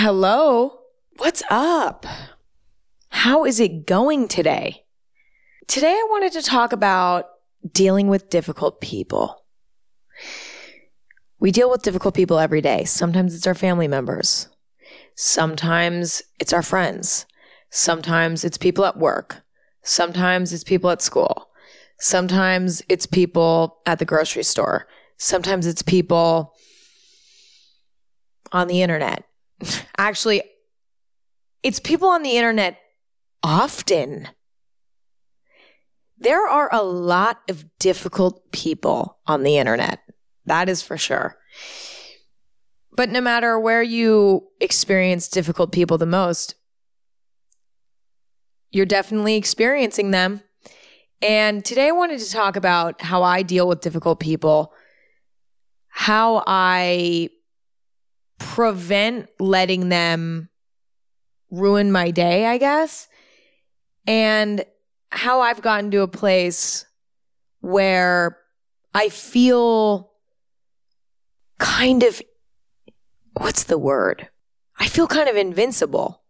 Hello? What's up? How is it going today? Today, I wanted to talk about dealing with difficult people. We deal with difficult people every day. Sometimes it's our family members. Sometimes it's our friends. Sometimes it's people at work. Sometimes it's people at school. Sometimes it's people at the grocery store. Sometimes it's people on the internet. Actually, it's people on the internet often. There are a lot of difficult people on the internet. That is for sure. But no matter where you experience difficult people the most, you're definitely experiencing them. And today I wanted to talk about how I deal with difficult people, how I prevent letting them ruin my day, I guess, and how I've gotten to a place where I feel kind of, what's the word? I feel kind of invincible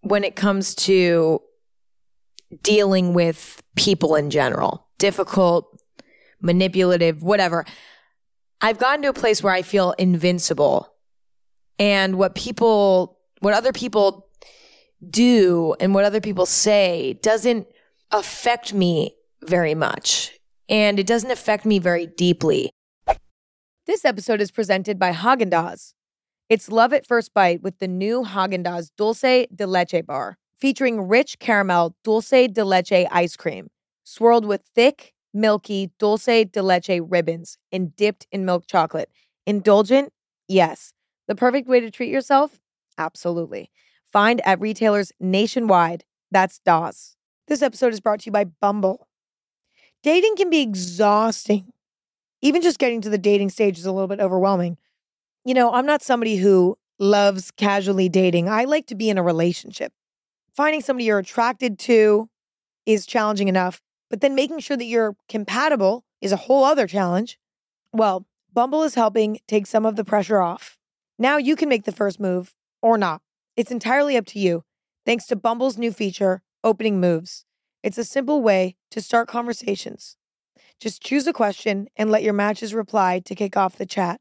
when it comes to dealing with people in general, difficult, manipulative, whatever. I've gotten to a place where I feel invincible. And what people, what other people do and what other people say doesn't affect me very much. And it doesn't affect me very deeply. This episode is presented by Haagen Dazs. It's love at first bite with the new Haagen Dazs Dulce de Leche bar, featuring rich caramel dulce de leche ice cream, swirled with thick, milky dulce de leche ribbons and dipped in milk chocolate. Indulgent? Yes. The perfect way to treat yourself? Absolutely. Find at retailers nationwide. That's DAS. This episode is brought to you by Bumble. Dating can be exhausting. Even just getting to the dating stage is a little bit overwhelming. You know, I'm not somebody who loves casually dating. I like to be in a relationship. Finding somebody you're attracted to is challenging enough, but then making sure that you're compatible is a whole other challenge. Well, Bumble is helping take some of the pressure off. Now you can make the first move or not. It's entirely up to you, thanks to Bumble's new feature, Opening Moves. It's a simple way to start conversations. Just choose a question and let your matches reply to kick off the chat.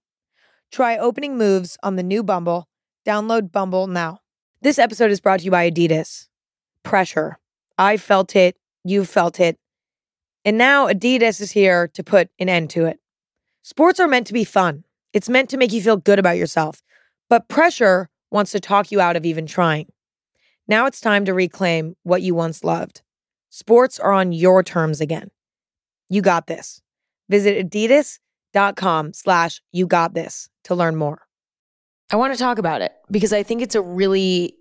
Try opening moves on the new Bumble. Download Bumble now. This episode is brought to you by Adidas. Pressure. I felt it. You felt it. And now Adidas is here to put an end to it. Sports are meant to be fun. It's meant to make you feel good about yourself. But pressure wants to talk you out of even trying. Now it's time to reclaim what you once loved. Sports are on your terms again. You got this. Visit adidas.com slash you got this to learn more. I want to talk about it because I think it's a really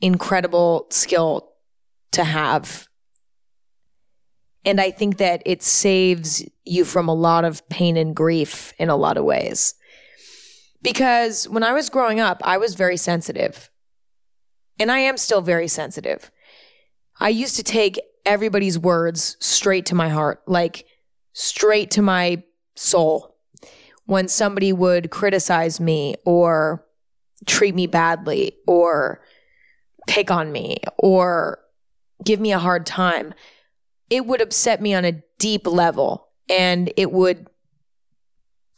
incredible skill to have. And I think that it saves you from a lot of pain and grief in a lot of ways. Because when I was growing up, I was very sensitive. And I am still very sensitive. I used to take everybody's words straight to my heart, like straight to my soul. When somebody would criticize me or treat me badly or pick on me or give me a hard time, it would upset me on a deep level and it would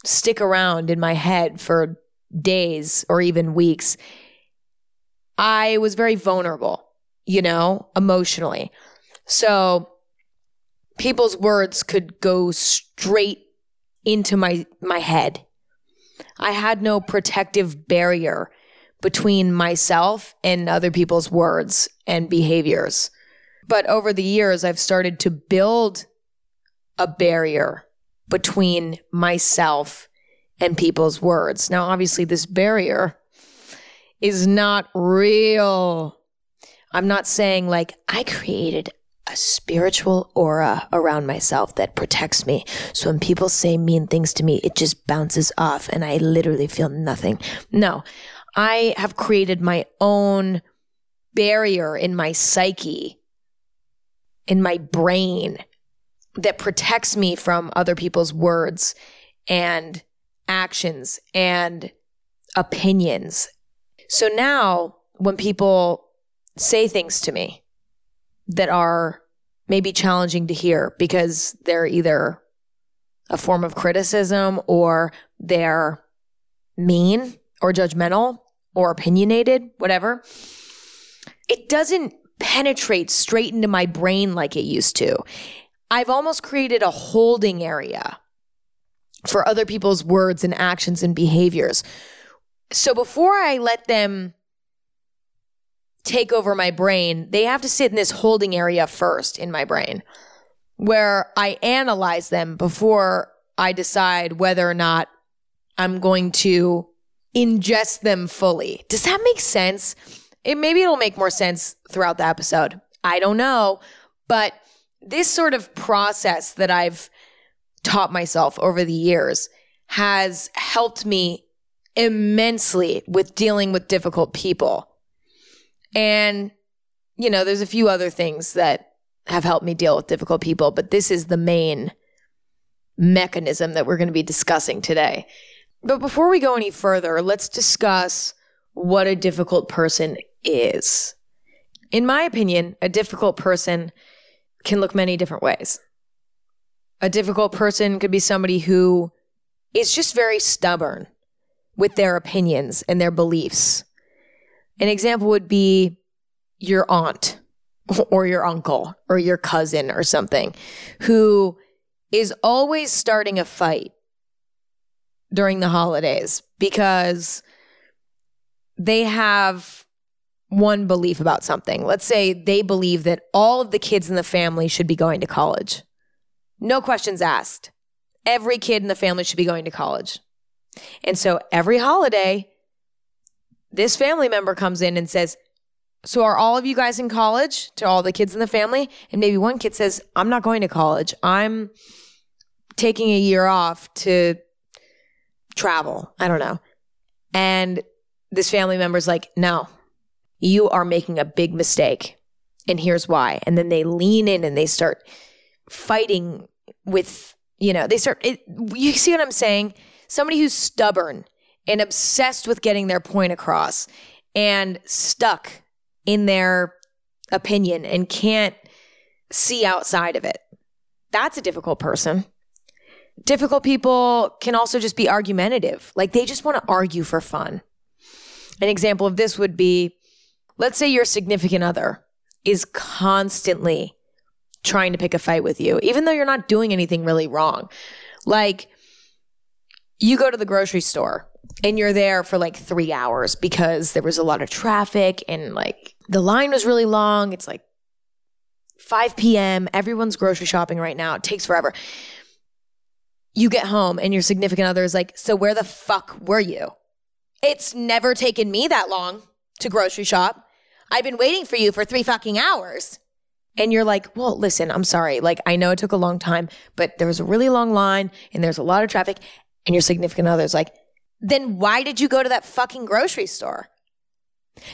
stick around in my head for days or even weeks. I was very vulnerable, you know, emotionally. So people's words could go straight into my my head. I had no protective barrier between myself and other people's words and behaviors. But over the years I've started to build a barrier between myself and people's words. Now, obviously, this barrier is not real. I'm not saying like I created a spiritual aura around myself that protects me. So when people say mean things to me, it just bounces off and I literally feel nothing. No, I have created my own barrier in my psyche, in my brain that protects me from other people's words and actions and opinions. So now when people say things to me that are maybe challenging to hear because they're either a form of criticism or they're mean or judgmental or opinionated, whatever, it doesn't penetrate straight into my brain like it used to. I've almost created a holding area for other people's words and actions and behaviors. So before I let them take over my brain, they have to sit in this holding area first in my brain where I analyze them before I decide whether or not I'm going to ingest them fully. Does that make sense? It maybe it'll make more sense throughout the episode. I don't know, but this sort of process that I've taught myself over the years has helped me immensely with dealing with difficult people. And you know, there's a few other things that have helped me deal with difficult people, but this is the main mechanism that we're going to be discussing today. But before we go any further, let's discuss what a difficult person is. In my opinion, a difficult person can look many different ways. A difficult person could be somebody who is just very stubborn with their opinions and their beliefs. An example would be your aunt or your uncle or your cousin or something who is always starting a fight during the holidays because they have one belief about something. Let's say they believe that all of the kids in the family should be going to college. No questions asked. Every kid in the family should be going to college. And so every holiday, this family member comes in and says, so are all of you guys in college to all the kids in the family? And maybe one kid says, I'm not going to college. I'm taking a year off to travel. I don't know. And this family member's like, no, you are making a big mistake. And here's why. And then they lean in and they start fighting with, you know, they start, it, you see what I'm saying? Somebody who's stubborn and obsessed with getting their point across and stuck in their opinion and can't see outside of it. That's a difficult person. Difficult people can also just be argumentative. Like they just want to argue for fun. An example of this would be let's say your significant other is constantly trying to pick a fight with you, even though you're not doing anything really wrong. Like you go to the grocery store and you're there for like three hours because there was a lot of traffic and like the line was really long. It's like 5 p.m. Everyone's grocery shopping right now. It takes forever. You get home and your significant other is like, So where the fuck were you? It's never taken me that long to grocery shop. I've been waiting for you for three fucking hours. And you're like, well, listen, I'm sorry. Like, I know it took a long time, but there was a really long line and there's a lot of traffic. And your significant other's like, then why did you go to that fucking grocery store?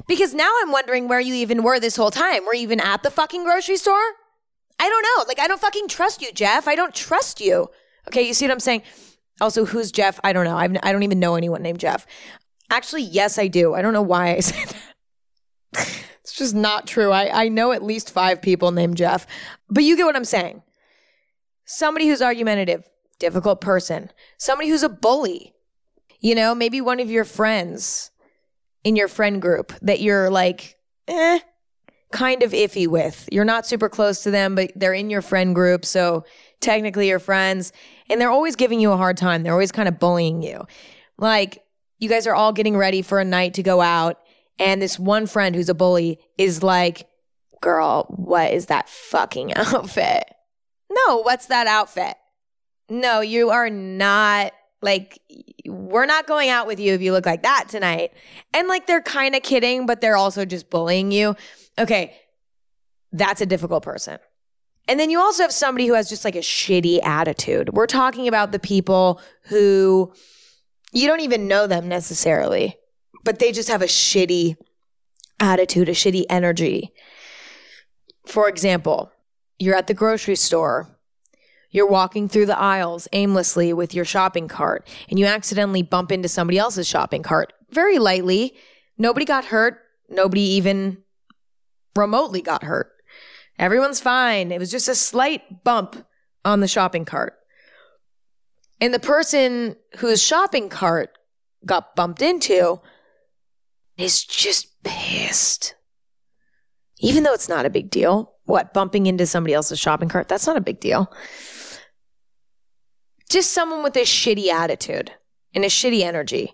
Because now I'm wondering where you even were this whole time. Were you even at the fucking grocery store? I don't know. Like, I don't fucking trust you, Jeff. I don't trust you. Okay, you see what I'm saying? Also, who's Jeff? I don't know. I've, I don't even know anyone named Jeff. Actually, yes, I do. I don't know why I said that. It's just not true. I, I know at least five people named Jeff. But you get what I'm saying. Somebody who's argumentative, difficult person. Somebody who's a bully. You know, maybe one of your friends in your friend group that you're like, eh, kind of iffy with. You're not super close to them, but they're in your friend group. So technically you're friends. And they're always giving you a hard time. They're always kind of bullying you. Like, you guys are all getting ready for a night to go out. And this one friend who's a bully is like, girl, what is that fucking outfit? No, what's that outfit? No, you are not like, we're not going out with you if you look like that tonight. And like, they're kind of kidding, but they're also just bullying you. Okay, that's a difficult person. And then you also have somebody who has just like a shitty attitude. We're talking about the people who you don't even know them necessarily, but they just have a shitty attitude, a shitty energy. For example, you're at the grocery store you're walking through the aisles aimlessly with your shopping cart and you accidentally bump into somebody else's shopping cart very lightly, Nobody got hurt. Nobody even remotely got hurt. Everyone's fine. It was just a slight bump on the shopping cart. And the person whose shopping cart got bumped into is just pissed. Even though it's not a big deal. What, bumping into somebody else's shopping cart? That's not a big deal. Just someone with a shitty attitude and a shitty energy.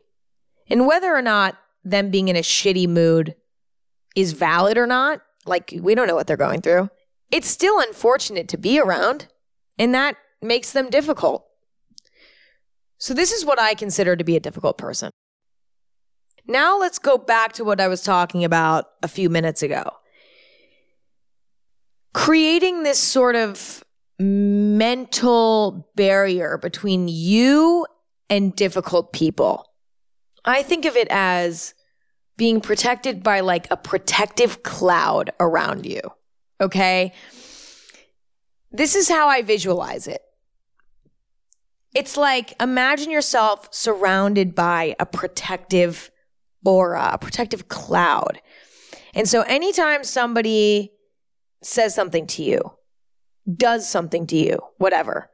And whether or not them being in a shitty mood is valid or not, like we don't know what they're going through, it's still unfortunate to be around. And that makes them difficult. So, this is what I consider to be a difficult person. Now, let's go back to what I was talking about a few minutes ago. Creating this sort of mental barrier between you and difficult people. I think of it as being protected by like a protective cloud around you. Okay. This is how I visualize it. It's like imagine yourself surrounded by a protective aura, a protective cloud. And so anytime somebody says something to you, does something to you, whatever,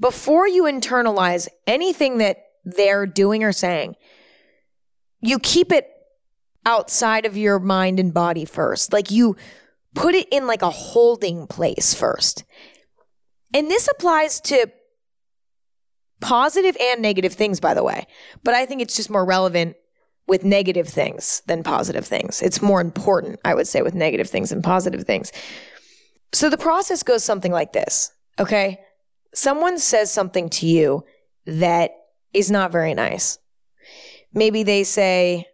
before you internalize anything that they're doing or saying, you keep it outside of your mind and body first. Like you put it in like a holding place first. And this applies to positive and negative things, by the way. But I think it's just more relevant with negative things than positive things. It's more important, I would say, with negative things than positive things. So the process goes something like this, okay? Someone says something to you that is not very nice. Maybe they say,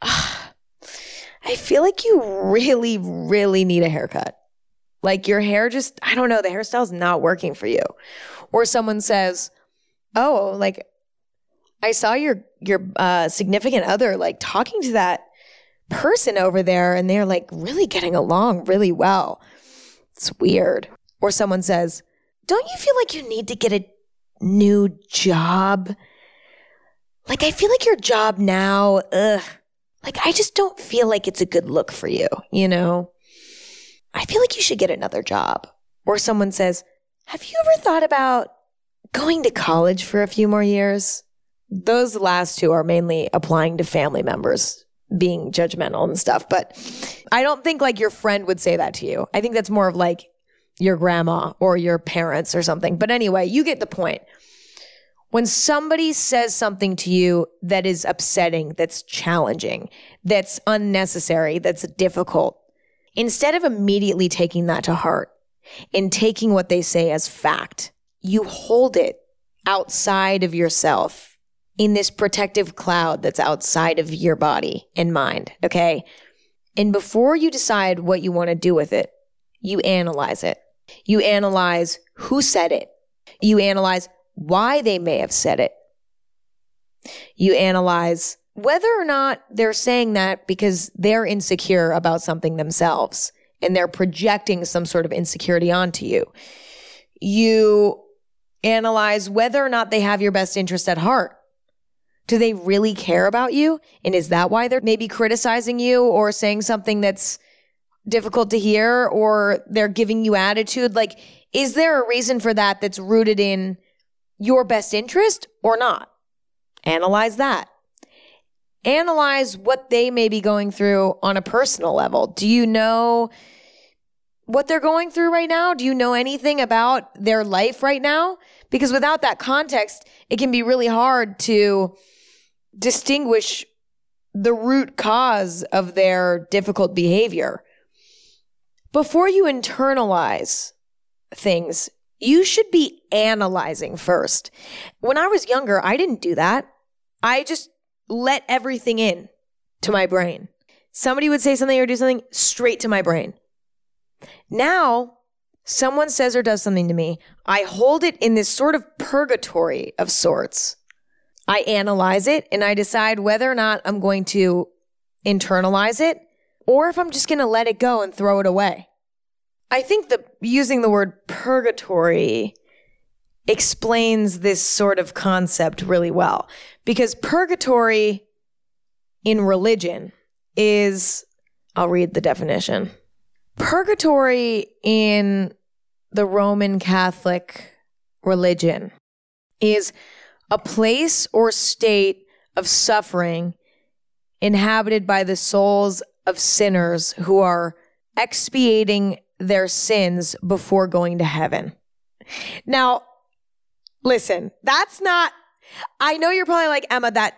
ah, I feel like you really, really need a haircut. Like your hair just, I don't know, the hairstyle's not working for you. Or someone says, Oh, like I saw your your uh, significant other like talking to that person over there and they're like really getting along really well. It's weird. Or someone says, Don't you feel like you need to get a new job? Like, I feel like your job now, ugh, like, I just don't feel like it's a good look for you, you know? I feel like you should get another job. Or someone says, Have you ever thought about going to college for a few more years? Those last two are mainly applying to family members being judgmental and stuff. But I don't think like your friend would say that to you. I think that's more of like your grandma or your parents or something. But anyway, you get the point. When somebody says something to you that is upsetting, that's challenging, that's unnecessary, that's difficult, instead of immediately taking that to heart and taking what they say as fact, you hold it outside of yourself in this protective cloud that's outside of your body and mind. Okay. And before you decide what you want to do with it, you analyze it. You analyze who said it. You analyze why they may have said it. You analyze whether or not they're saying that because they're insecure about something themselves and they're projecting some sort of insecurity onto you. You analyze whether or not they have your best interest at heart. Do they really care about you? And is that why they're maybe criticizing you or saying something that's difficult to hear or they're giving you attitude? Like, is there a reason for that that's rooted in your best interest or not? Analyze that. Analyze what they may be going through on a personal level. Do you know what they're going through right now? Do you know anything about their life right now? Because without that context, it can be really hard to distinguish the root cause of their difficult behavior. Before you internalize things, you should be analyzing first. When I was younger, I didn't do that. I just let everything in to my brain. Somebody would say something or do something straight to my brain. Now, someone says or does something to me, I hold it in this sort of purgatory of sorts. I analyze it and I decide whether or not I'm going to internalize it or if I'm just going to let it go and throw it away. I think that using the word purgatory explains this sort of concept really well because purgatory in religion is I'll read the definition. Purgatory in the Roman Catholic religion is a place or state of suffering inhabited by the souls of sinners who are expiating their sins before going to heaven. Now, listen, that's not, I know you're probably like, Emma, that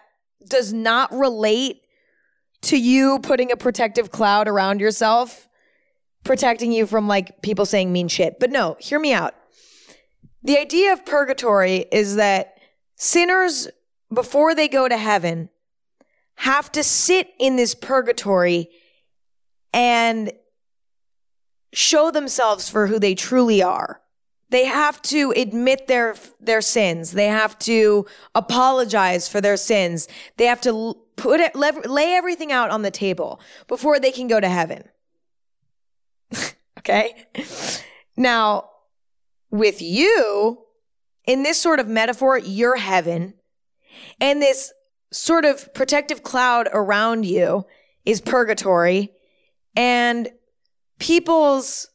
does not relate to you putting a protective cloud around yourself, protecting you from like people saying mean shit. But no, hear me out. The idea of purgatory is that sinners, before they go to heaven, have to sit in this purgatory and show themselves for who they truly are. They have to admit their their sins. They have to apologize for their sins. They have to put it lay everything out on the table before they can go to heaven. okay? Now, with you, in this sort of metaphor, you're heaven. And this sort of protective cloud around you is purgatory. And people's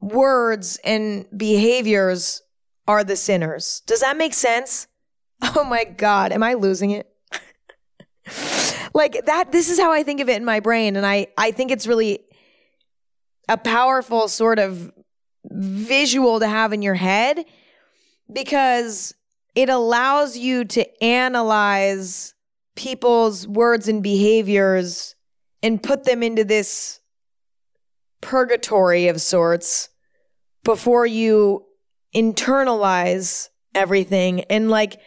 words and behaviors are the sinners. Does that make sense? Oh my God, am I losing it? like that, this is how I think of it in my brain. And I, I think it's really a powerful sort of visual to have in your head because it allows you to analyze people's words and behaviors and put them into this purgatory of sorts before you internalize everything. And like,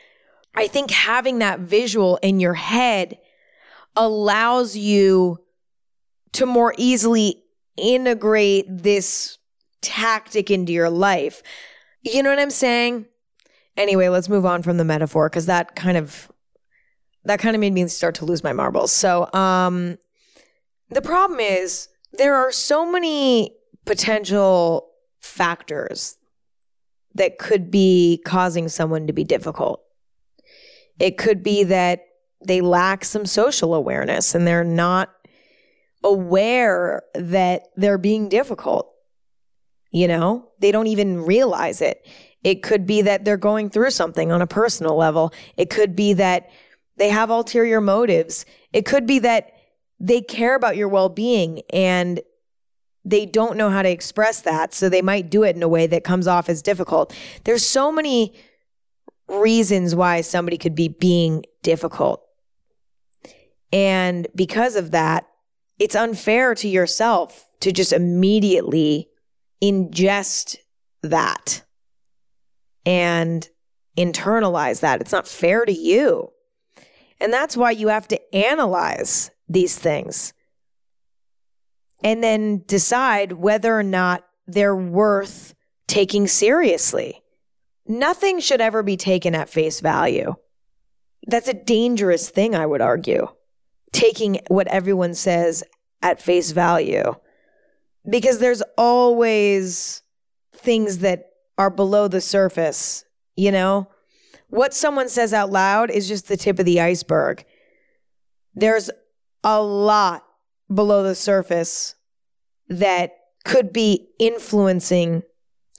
I think having that visual in your head allows you to more easily integrate this tactic into your life. You know what I'm saying? Anyway, let's move on from the metaphor because that kind of that kind of made me start to lose my marbles. So, um the problem is there are so many potential factors that could be causing someone to be difficult. It could be that they lack some social awareness and they're not aware that they're being difficult. You know, they don't even realize it. It could be that they're going through something on a personal level. It could be that they have ulterior motives. It could be that they care about your well being and they don't know how to express that. So they might do it in a way that comes off as difficult. There's so many reasons why somebody could be being difficult. And because of that, it's unfair to yourself to just immediately ingest that and internalize that. It's not fair to you. And that's why you have to analyze these things and then decide whether or not they're worth taking seriously. Nothing should ever be taken at face value. That's a dangerous thing, I would argue, taking what everyone says at face value. Because there's always things that are below the surface, you know? What someone says out loud is just the tip of the iceberg. There's a lot below the surface that could be influencing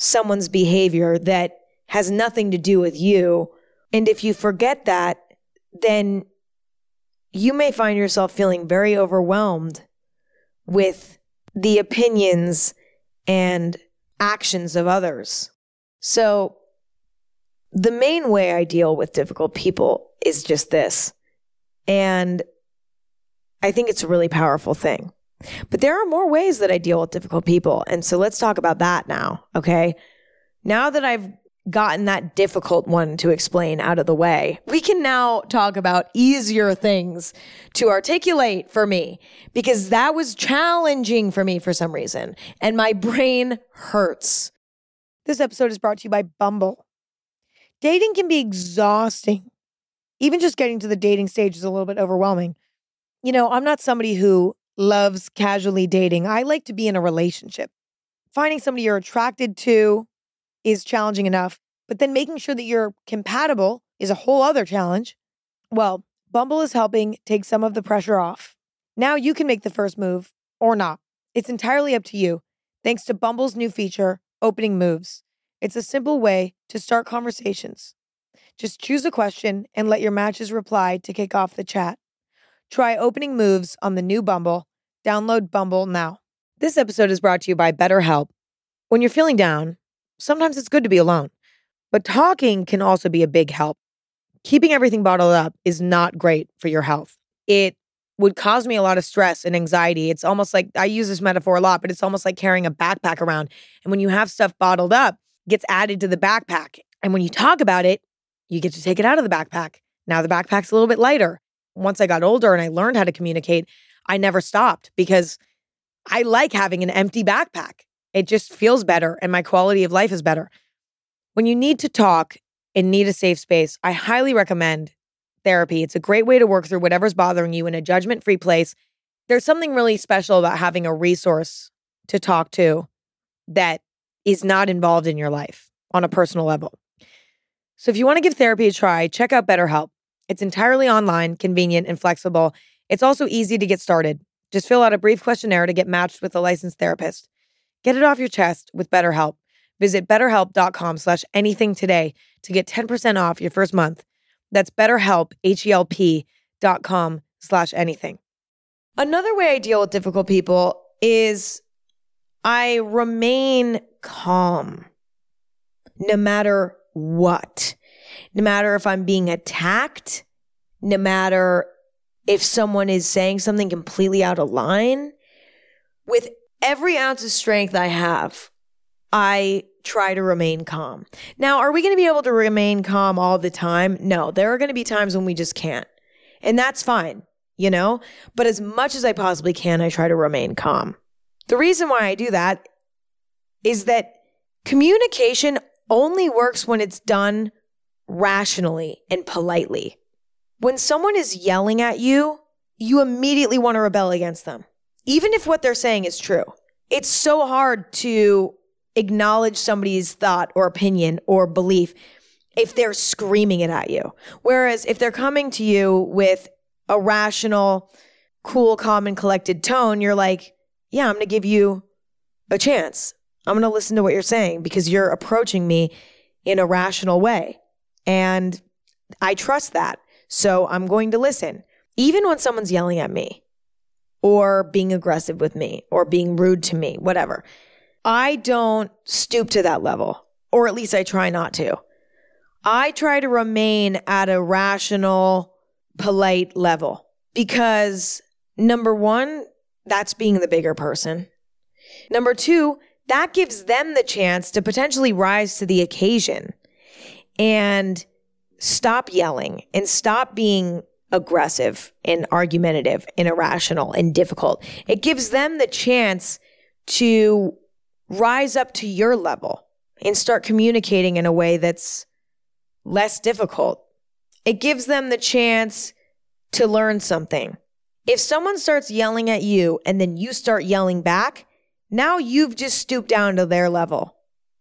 someone's behavior that has nothing to do with you. And if you forget that, then you may find yourself feeling very overwhelmed with the opinions and actions of others. So, the main way I deal with difficult people is just this. And I think it's a really powerful thing. But there are more ways that I deal with difficult people. And so let's talk about that now. Okay. Now that I've gotten that difficult one to explain out of the way, we can now talk about easier things to articulate for me because that was challenging for me for some reason. And my brain hurts. This episode is brought to you by Bumble. Dating can be exhausting. Even just getting to the dating stage is a little bit overwhelming. You know, I'm not somebody who loves casually dating. I like to be in a relationship. Finding somebody you're attracted to is challenging enough, but then making sure that you're compatible is a whole other challenge. Well, Bumble is helping take some of the pressure off. Now you can make the first move or not. It's entirely up to you, thanks to Bumble's new feature, Opening Moves. It's a simple way to start conversations. Just choose a question and let your matches reply to kick off the chat. Try Opening Moves on the new Bumble. Download Bumble now. This episode is brought to you by BetterHelp. When you're feeling down, sometimes it's good to be alone, but talking can also be a big help keeping everything bottled up is not great for your health. It would cause me a lot of stress and anxiety. It's almost like I use this metaphor a lot, but it's almost like carrying a backpack around. And when you have stuff bottled up, gets added to the backpack. And when you talk about it, you get to take it out of the backpack. Now the backpack's a little bit lighter. Once I got older and I learned how to communicate, I never stopped because I like having an empty backpack. It just feels better and my quality of life is better. When you need to talk and need a safe space, I highly recommend therapy. It's a great way to work through whatever's bothering you in a judgment free place. There's something really special about having a resource to talk to that is not involved in your life on a personal level. So if you want to give therapy a try, check out BetterHelp. It's entirely online, convenient, and flexible. It's also easy to get started. Just fill out a brief questionnaire to get matched with a licensed therapist. Get it off your chest with BetterHelp. Visit betterhelp.com slash anything today to get 10% off your first month. That's betterhelp, H-E-L-P dot com slash anything. Another way I deal with difficult people is I remain calm no matter what. No matter if I'm being attacked, no matter if someone is saying something completely out of line. With every ounce of strength I have, I try to remain calm. Now, are we going to be able to remain calm all the time? No, there are going to be times when we just can't. And that's fine, you know? But as much as I possibly can, I try to remain calm. The reason why I do that is that communication only works when it's done rationally and politely. When someone is yelling at you, you immediately want to rebel against them, even if what they're saying is true. It's so hard to acknowledge somebody's thought or opinion or belief if they're screaming it at you. Whereas if they're coming to you with a rational, cool, calm, and collected tone, you're like, yeah, I'm going to give you a chance. I'm going to listen to what you're saying because you're approaching me in a rational way. And I trust that. So I'm going to listen. Even when someone's yelling at me or being aggressive with me or being rude to me, whatever. I don't stoop to that level, or at least I try not to. I try to remain at a rational, polite level because number one, that's being the bigger person. Number two, that gives them the chance to potentially rise to the occasion and stop yelling and stop being aggressive and argumentative and irrational and difficult. It gives them the chance to rise up to your level and start communicating in a way that's less difficult. It gives them the chance to learn something. If someone starts yelling at you and then you start yelling back, now you've just stooped down to their level.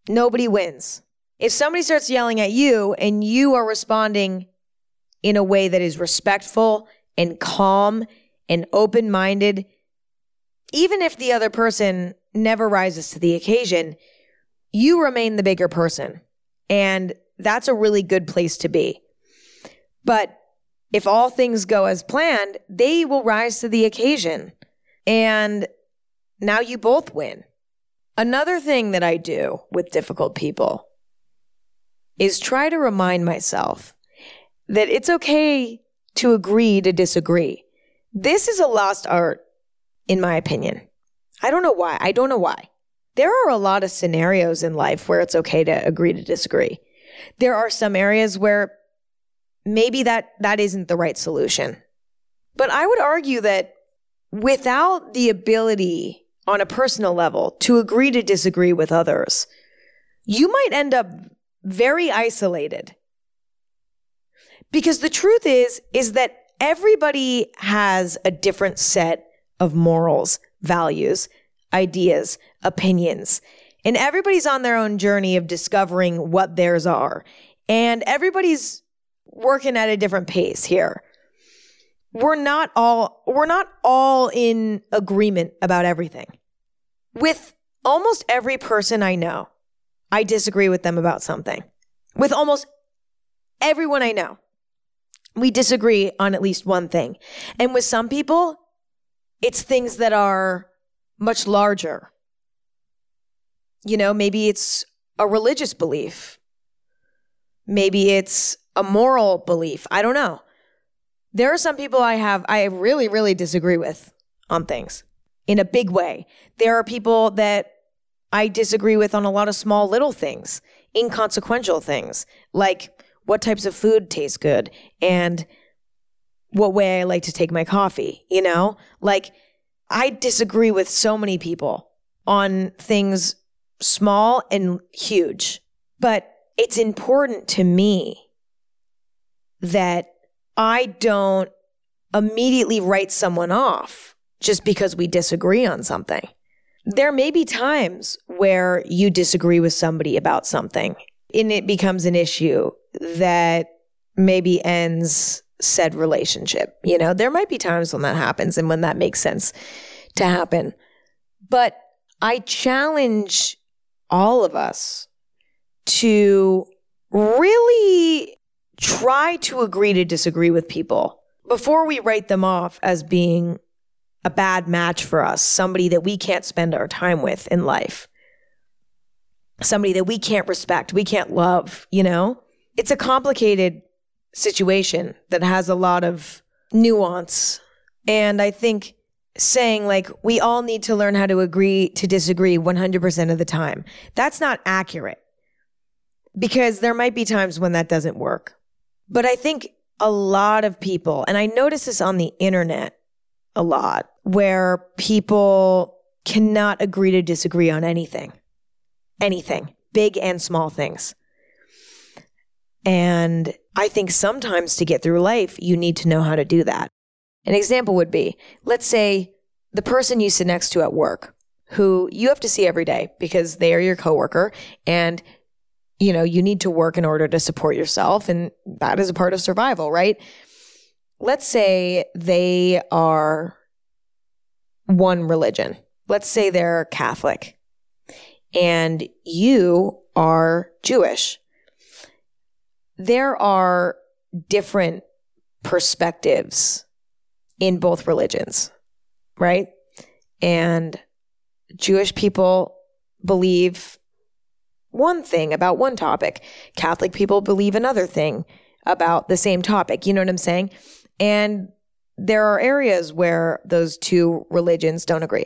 Nobody wins. If somebody starts yelling at you and you are responding in a way that is respectful and calm and open minded, even if the other person never rises to the occasion, you remain the bigger person. And that's a really good place to be. But if all things go as planned, they will rise to the occasion. And now you both win. Another thing that I do with difficult people is try to remind myself that it's okay to agree to disagree. This is a lost art, in my opinion. I don't know why. I don't know why. There are a lot of scenarios in life where it's okay to agree to disagree. There are some areas where maybe that that isn't the right solution. But I would argue that without the ability on a personal level to agree to disagree with others, you might end up very isolated. Because the truth is is that everybody has a different set of morals values, ideas, opinions. And everybody's on their own journey of discovering what theirs are. And everybody's working at a different pace here. we're not all we're not all in agreement about everything. With almost every person I know, I disagree with them about something. With almost everyone I know, we disagree on at least one thing. And with some people, it's things that are much larger. You know, maybe it's a religious belief. Maybe it's a moral belief. I don't know. There are some people I have, I really, really disagree with on things in a big way. There are people that I disagree with on a lot of small little things, inconsequential things, like what types of food taste good and what way I like to take my coffee, you know? Like, I disagree with so many people on things small and huge, but it's important to me that I don't immediately write someone off just because we disagree on something. There may be times where you disagree with somebody about something and it becomes an issue that maybe ends said relationship. You know, there might be times when that happens and when that makes sense to happen. But I challenge all of us to really try to agree to disagree with people before we write them off as being a bad match for us, somebody that we can't spend our time with in life, somebody that we can't respect, we can't love, you know? It's a complicated situation that has a lot of nuance. And I think saying like we all need to learn how to agree to disagree 100% of the time, that's not accurate because there might be times when that doesn't work. But I think a lot of people, and I notice this on the internet a lot, where people cannot agree to disagree on anything, anything, big and small things. And I think sometimes to get through life, you need to know how to do that. An example would be let's say the person you sit next to at work, who you have to see every day because they are your coworker and you know, you need to work in order to support yourself. And that is a part of survival, right? Let's say they are one religion. Let's say they're Catholic and you are Jewish. There are different perspectives in both religions, right? And Jewish people believe one thing about one topic. Catholic people believe another thing about the same topic. You know what I'm saying? And there are areas where those two religions don't agree.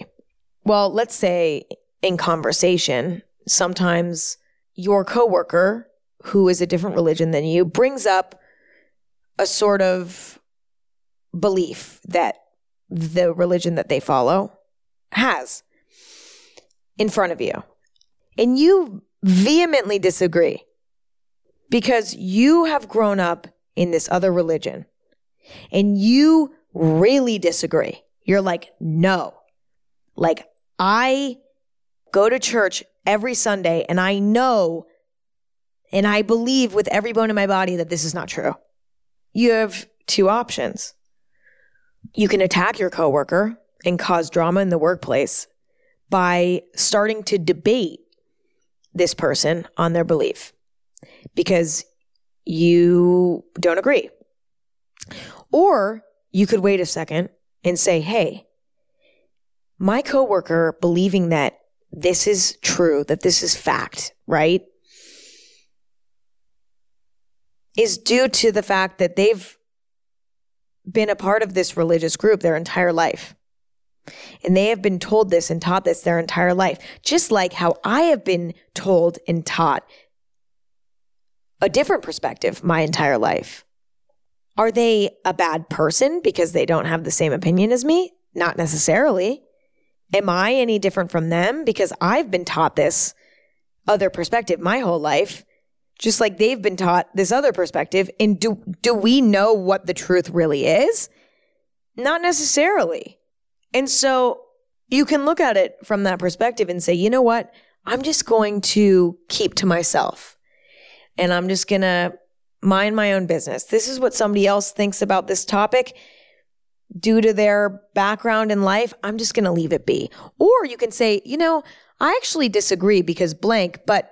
Well, let's say in conversation, sometimes your coworker who is a different religion than you brings up a sort of belief that the religion that they follow has in front of you. And you vehemently disagree because you have grown up in this other religion and you really disagree. You're like, no. Like, I go to church every Sunday and I know and I believe with every bone in my body that this is not true. You have two options. You can attack your coworker and cause drama in the workplace by starting to debate this person on their belief because you don't agree. Or you could wait a second and say, hey, my coworker believing that this is true, that this is fact, right? Is due to the fact that they've been a part of this religious group their entire life. And they have been told this and taught this their entire life, just like how I have been told and taught a different perspective my entire life. Are they a bad person because they don't have the same opinion as me? Not necessarily. Am I any different from them because I've been taught this other perspective my whole life, just like they've been taught this other perspective? And do, do we know what the truth really is? Not necessarily. And so you can look at it from that perspective and say, you know what? I'm just going to keep to myself and I'm just going to mind my own business. This is what somebody else thinks about this topic. due to their background in life, I'm just going to leave it be. Or you can say, you know, I actually disagree because blank, but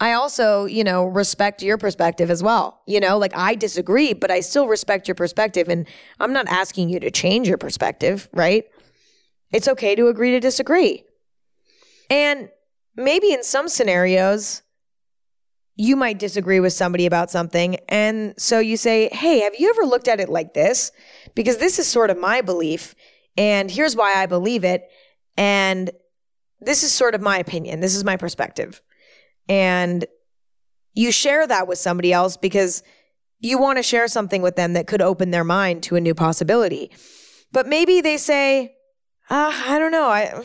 I also, you know, respect your perspective as well. You know, like I disagree, but I still respect your perspective. And I'm not asking you to change your perspective, right? It's okay to agree to disagree. And maybe in some scenarios, you might disagree with somebody about something. And so you say, Hey, have you ever looked at it like this? Because this is sort of my belief. And here's why I believe it. And this is sort of my opinion. This is my perspective. And you share that with somebody else because you want to share something with them that could open their mind to a new possibility. But maybe they say, uh, I don't know. I,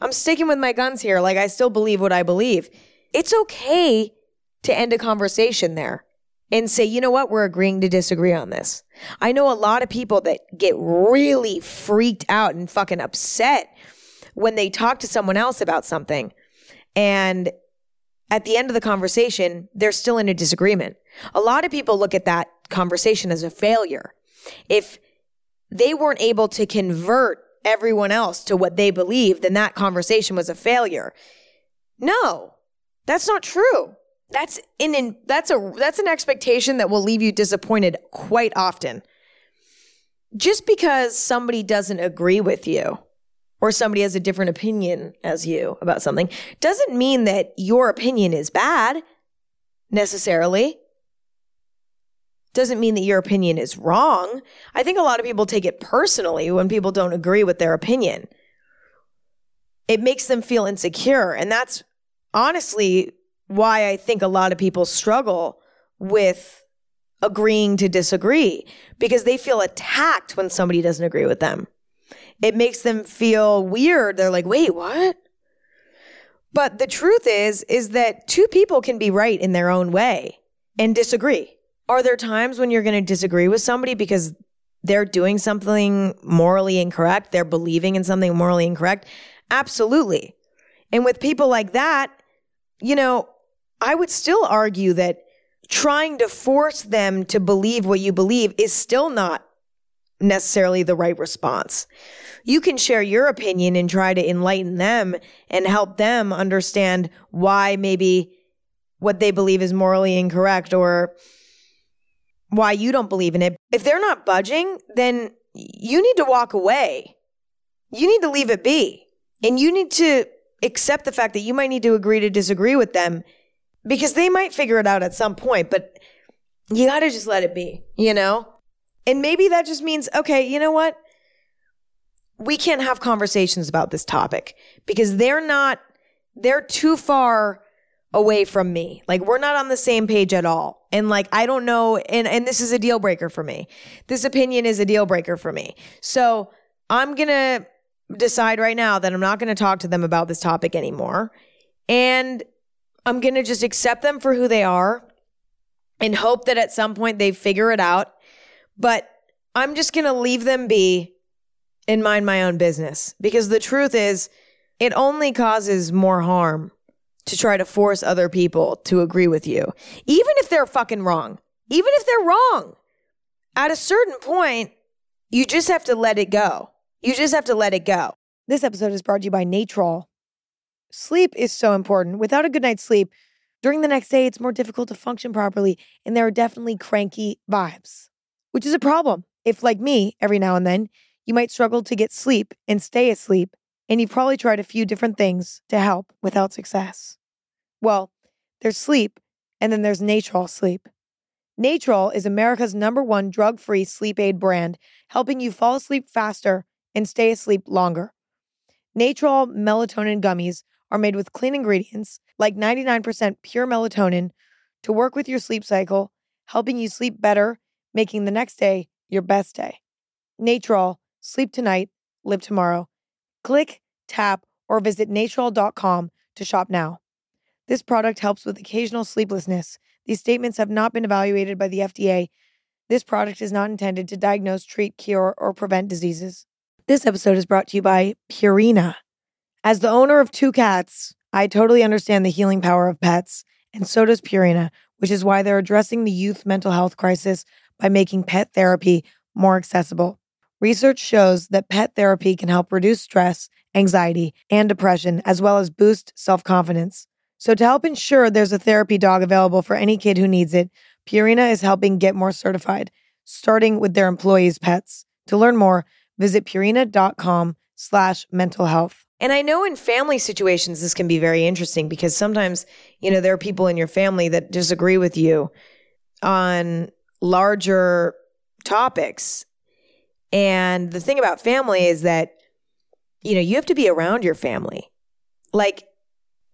I'm sticking with my guns here. Like, I still believe what I believe. It's okay to end a conversation there and say, you know what, we're agreeing to disagree on this. I know a lot of people that get really freaked out and fucking upset when they talk to someone else about something. And at the end of the conversation, they're still in a disagreement. A lot of people look at that conversation as a failure. If they weren't able to convert everyone else to what they believe, then that conversation was a failure. No, that's not true. That's in, that's a that's an expectation that will leave you disappointed quite often. Just because somebody doesn't agree with you or somebody has a different opinion as you about something doesn't mean that your opinion is bad necessarily. Doesn't mean that your opinion is wrong. I think a lot of people take it personally when people don't agree with their opinion. It makes them feel insecure. And that's honestly why I think a lot of people struggle with agreeing to disagree because they feel attacked when somebody doesn't agree with them. It makes them feel weird. They're like, wait, what? But the truth is, is that two people can be right in their own way and disagree. Are there times when you're going to disagree with somebody because they're doing something morally incorrect? They're believing in something morally incorrect? Absolutely. And with people like that, you know, I would still argue that trying to force them to believe what you believe is still not necessarily the right response. You can share your opinion and try to enlighten them and help them understand why maybe what they believe is morally incorrect or why you don't believe in it. If they're not budging, then you need to walk away. You need to leave it be. And you need to accept the fact that you might need to agree to disagree with them because they might figure it out at some point, but you got to just let it be, you know? And maybe that just means, okay, you know what? We can't have conversations about this topic because they're not, they're too far away from me. Like we're not on the same page at all. And like I don't know and and this is a deal breaker for me. This opinion is a deal breaker for me. So, I'm going to decide right now that I'm not going to talk to them about this topic anymore. And I'm going to just accept them for who they are and hope that at some point they figure it out. But I'm just going to leave them be and mind my own business because the truth is, it only causes more harm to try to force other people to agree with you, even if they're fucking wrong. Even if they're wrong, at a certain point, you just have to let it go. You just have to let it go. This episode is brought to you by Natrol. Sleep is so important. Without a good night's sleep, during the next day, it's more difficult to function properly, and there are definitely cranky vibes, which is a problem. If, like me, every now and then, you might struggle to get sleep and stay asleep and you've probably tried a few different things to help without success. Well, there's sleep, and then there's Natrol Sleep. Natrol is America's number one drug free sleep aid brand, helping you fall asleep faster and stay asleep longer. Natrol melatonin gummies are made with clean ingredients, like 99% pure melatonin, to work with your sleep cycle, helping you sleep better, making the next day your best day. Natrol, sleep tonight, live tomorrow. Click, tap, or visit natrol.com to shop now. This product helps with occasional sleeplessness. These statements have not been evaluated by the FDA. This product is not intended to diagnose, treat, cure, or prevent diseases. This episode is brought to you by Purina. As the owner of two cats, I totally understand the healing power of pets, and so does Purina, which is why they're addressing the youth mental health crisis by making pet therapy more accessible. Research shows that pet therapy can help reduce stress, anxiety, and depression, as well as boost self confidence. So, to help ensure there's a therapy dog available for any kid who needs it, Purina is helping get more certified, starting with their employees' pets. To learn more, visit purina.com slash mental health. And I know in family situations, this can be very interesting because sometimes, you know, there are people in your family that disagree with you on larger topics. And the thing about family is that, you know, you have to be around your family. Like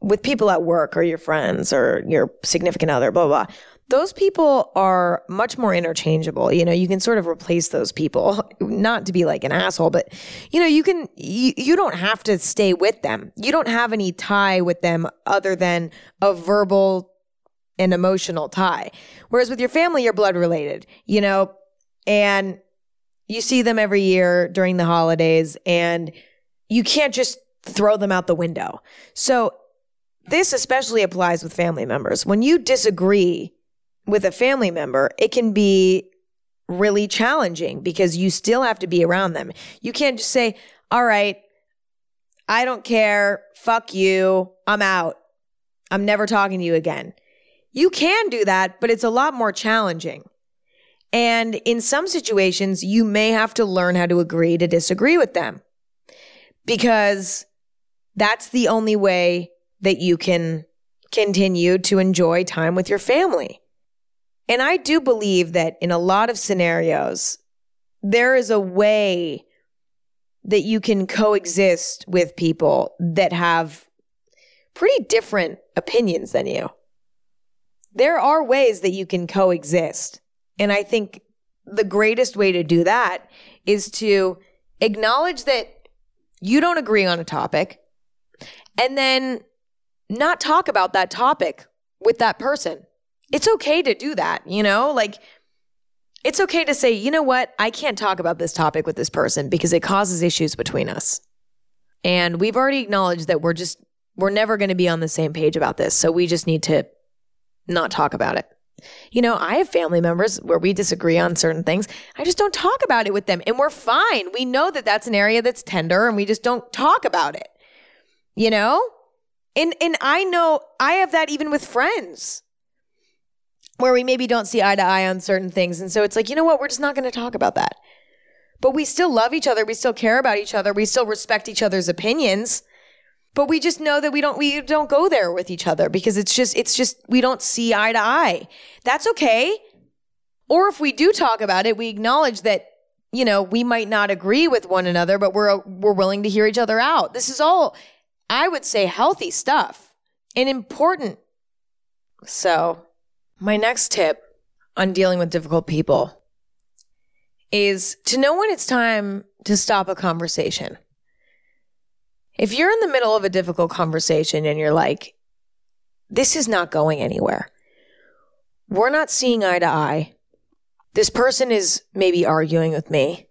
with people at work or your friends or your significant other, blah, blah, those people are much more interchangeable. You know, you can sort of replace those people, not to be like an asshole, but you know, you can, you, you don't have to stay with them. You don't have any tie with them other than a verbal and emotional tie. Whereas with your family, you're blood related, you know, and you see them every year during the holidays and you can't just throw them out the window. So this especially applies with family members. When you disagree, with a family member, it can be really challenging because you still have to be around them. You can't just say, all right, I don't care. Fuck you. I'm out. I'm never talking to you again. You can do that, but it's a lot more challenging. And in some situations, you may have to learn how to agree to disagree with them because that's the only way that you can continue to enjoy time with your family. And I do believe that in a lot of scenarios, there is a way that you can coexist with people that have pretty different opinions than you. There are ways that you can coexist. And I think the greatest way to do that is to acknowledge that you don't agree on a topic and then not talk about that topic with that person it's okay to do that, you know? Like, it's okay to say, you know what? I can't talk about this topic with this person because it causes issues between us. And we've already acknowledged that we're just, we're never going to be on the same page about this. So we just need to not talk about it. You know, I have family members where we disagree on certain things. I just don't talk about it with them and we're fine. We know that that's an area that's tender and we just don't talk about it. You know? And and I know I have that even with friends where we maybe don't see eye to eye on certain things. And so it's like, you know what? We're just not going to talk about that. But we still love each other. We still care about each other. We still respect each other's opinions. But we just know that we don't we don't go there with each other because it's just it's just we don't see eye to eye. That's okay. Or if we do talk about it, we acknowledge that you know, we might not agree with one another, but we're we're willing to hear each other out. This is all I would say healthy stuff and important. So, my next tip on dealing with difficult people is to know when it's time to stop a conversation. If you're in the middle of a difficult conversation and you're like, this is not going anywhere, we're not seeing eye to eye. This person is maybe arguing with me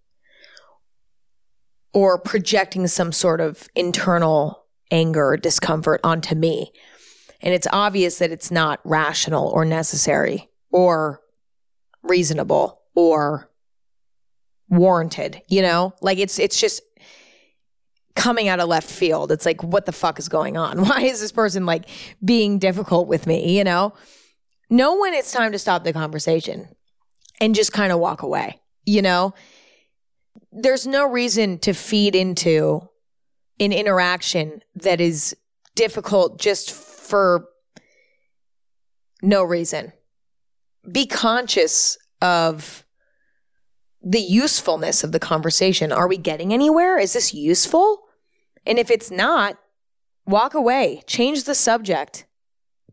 or projecting some sort of internal anger or discomfort onto me and it's obvious that it's not rational or necessary or reasonable or warranted, you know? Like it's it's just coming out of left field. It's like what the fuck is going on? Why is this person like being difficult with me, you know? Know when it's time to stop the conversation and just kind of walk away, you know? There's no reason to feed into an interaction that is difficult just for no reason. Be conscious of the usefulness of the conversation. Are we getting anywhere? Is this useful? And if it's not, walk away, change the subject,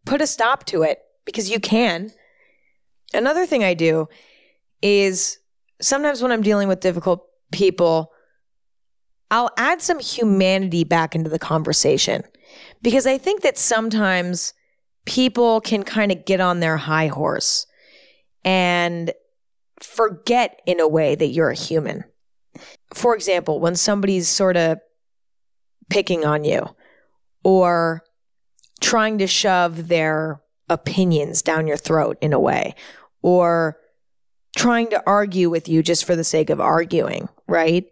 put a stop to it because you can. Another thing I do is sometimes when I'm dealing with difficult people, I'll add some humanity back into the conversation because I think that sometimes people can kind of get on their high horse and forget in a way that you're a human. For example, when somebody's sort of picking on you or trying to shove their opinions down your throat in a way or trying to argue with you just for the sake of arguing, right?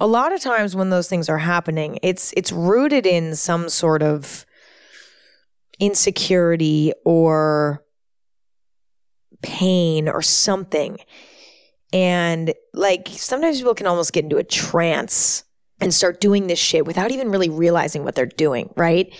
A lot of times when those things are happening, it's it's rooted in some sort of insecurity or pain or something. And like sometimes people can almost get into a trance and start doing this shit without even really realizing what they're doing, right?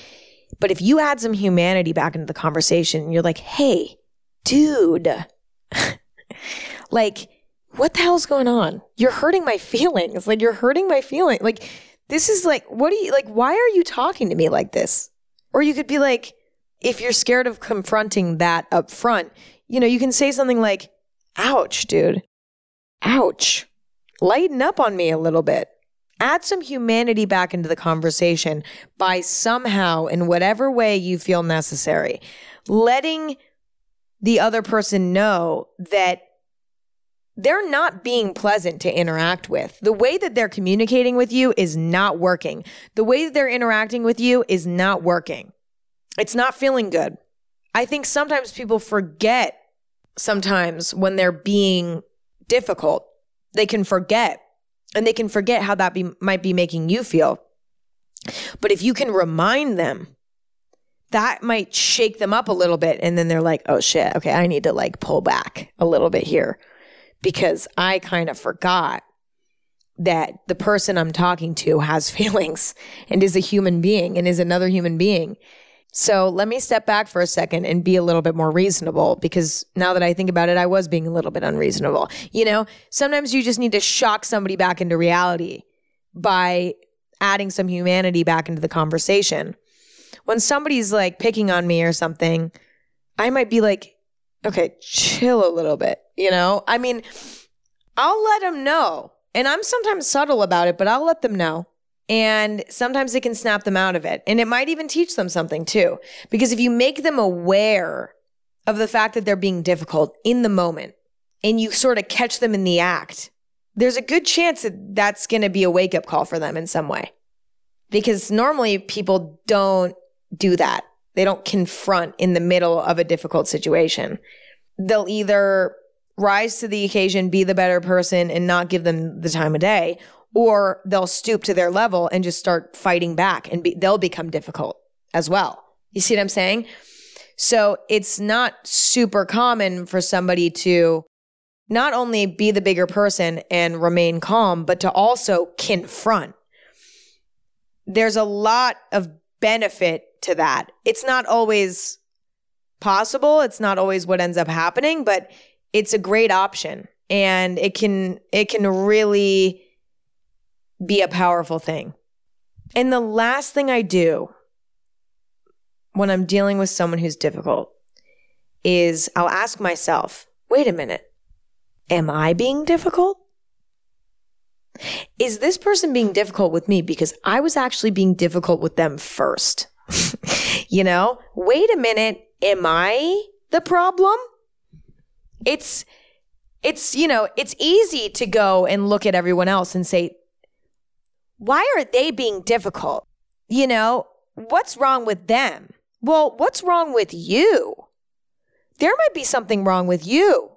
But if you add some humanity back into the conversation you're like, hey, dude, like, what the hell's going on? You're hurting my feelings. Like, you're hurting my feeling. Like, this is like, what do you, like, why are you talking to me like this? Or you could be like, if you're scared of confronting that up front, you know, you can say something like, ouch, dude. Ouch. Lighten up on me a little bit. Add some humanity back into the conversation by somehow, in whatever way you feel necessary, letting the other person know that they're not being pleasant to interact with. The way that they're communicating with you is not working. The way that they're interacting with you is not working. It's not feeling good. I think sometimes people forget sometimes when they're being difficult. They can forget and they can forget how that be, might be making you feel. But if you can remind them, that might shake them up a little bit. And then they're like, oh shit, okay, I need to like pull back a little bit here because I kind of forgot that the person I'm talking to has feelings and is a human being and is another human being. So let me step back for a second and be a little bit more reasonable because now that I think about it, I was being a little bit unreasonable. You know, sometimes you just need to shock somebody back into reality by adding some humanity back into the conversation. When somebody's like picking on me or something, I might be like, okay, chill a little bit, you know? I mean, I'll let them know. And I'm sometimes subtle about it, but I'll let them know. And sometimes it can snap them out of it. And it might even teach them something too. Because if you make them aware of the fact that they're being difficult in the moment and you sort of catch them in the act, there's a good chance that that's going to be a wake up call for them in some way. Because normally people don't do that. They don't confront in the middle of a difficult situation. They'll either rise to the occasion, be the better person, and not give them the time of day, or they'll stoop to their level and just start fighting back and be, they'll become difficult as well. You see what I'm saying? So it's not super common for somebody to not only be the bigger person and remain calm, but to also confront. There's a lot of benefit to that. It's not always possible. It's not always what ends up happening, but it's a great option and it can, it can really be a powerful thing. And the last thing I do when I'm dealing with someone who's difficult is I'll ask myself, wait a minute, am I being difficult? Is this person being difficult with me because I was actually being difficult with them first? you know, wait a minute, am I the problem? It's, it's, you know, it's easy to go and look at everyone else and say, why are they being difficult? You know, what's wrong with them? Well, what's wrong with you? There might be something wrong with you.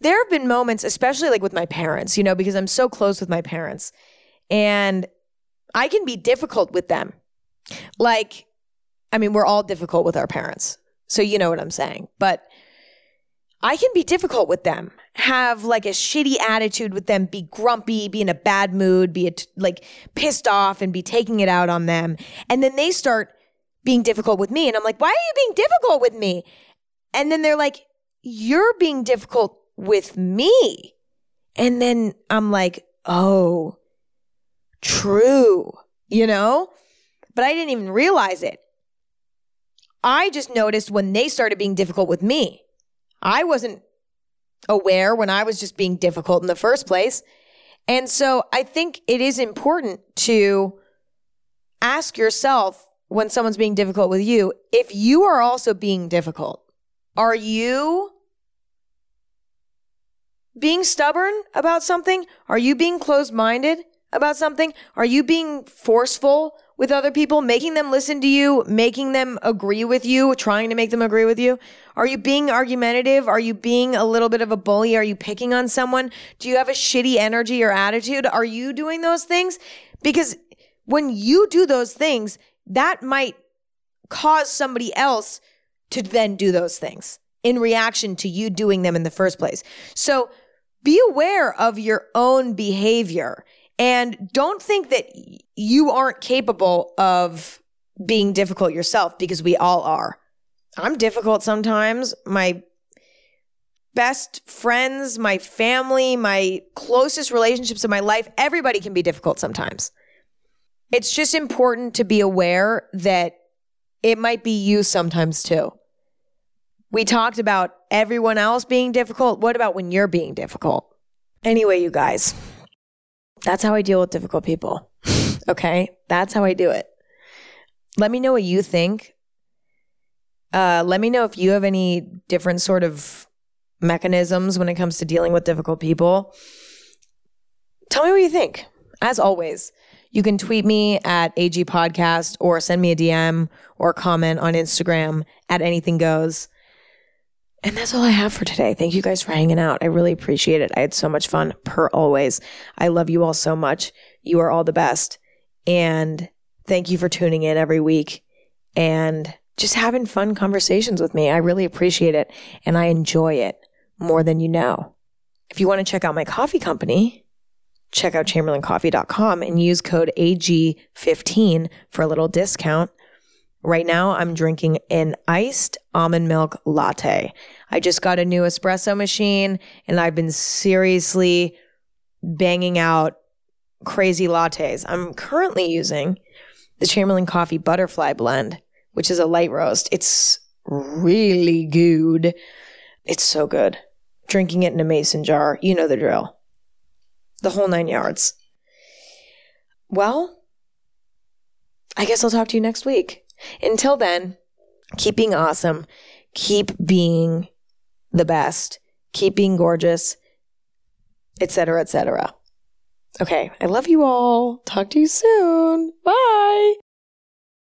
There have been moments, especially like with my parents, you know, because I'm so close with my parents, and I can be difficult with them. Like, I mean, we're all difficult with our parents. So you know what I'm saying. But I can be difficult with them, have like a shitty attitude with them, be grumpy, be in a bad mood, be like pissed off and be taking it out on them. And then they start being difficult with me. And I'm like, why are you being difficult with me? And then they're like, you're being difficult with me. And then I'm like, oh, true, you know? But I didn't even realize it. I just noticed when they started being difficult with me. I wasn't aware when I was just being difficult in the first place. And so I think it is important to ask yourself when someone's being difficult with you if you are also being difficult. Are you being stubborn about something? Are you being closed minded about something? Are you being forceful with other people, making them listen to you, making them agree with you, trying to make them agree with you? Are you being argumentative? Are you being a little bit of a bully? Are you picking on someone? Do you have a shitty energy or attitude? Are you doing those things? Because when you do those things, that might cause somebody else to then do those things in reaction to you doing them in the first place. So be aware of your own behavior and don't think that you aren't capable of being difficult yourself because we all are. I'm difficult sometimes. My best friends, my family, my closest relationships in my life, everybody can be difficult sometimes. It's just important to be aware that it might be you sometimes too. We talked about everyone else being difficult. What about when you're being difficult? Anyway, you guys, that's how I deal with difficult people. okay? That's how I do it. Let me know what you think. Uh, let me know if you have any different sort of mechanisms when it comes to dealing with difficult people. Tell me what you think. As always, you can tweet me at AG Podcast or send me a DM or comment on Instagram at anything goes. And that's all I have for today. Thank you guys for hanging out. I really appreciate it. I had so much fun, per always. I love you all so much. You are all the best. And thank you for tuning in every week and just having fun conversations with me. I really appreciate it. And I enjoy it more than you know. If you want to check out my coffee company, check out chamberlaincoffee.com and use code AG15 for a little discount. Right now, I'm drinking an iced almond milk latte. I just got a new espresso machine and I've been seriously banging out crazy lattes. I'm currently using the Chamberlain Coffee Butterfly Blend, which is a light roast. It's really good. It's so good. Drinking it in a mason jar. You know the drill. The whole nine yards. Well, I guess I'll talk to you next week. Until then, keep being awesome. Keep being the best. Keep being gorgeous, etc., etc. Okay, I love you all. Talk to you soon. Bye.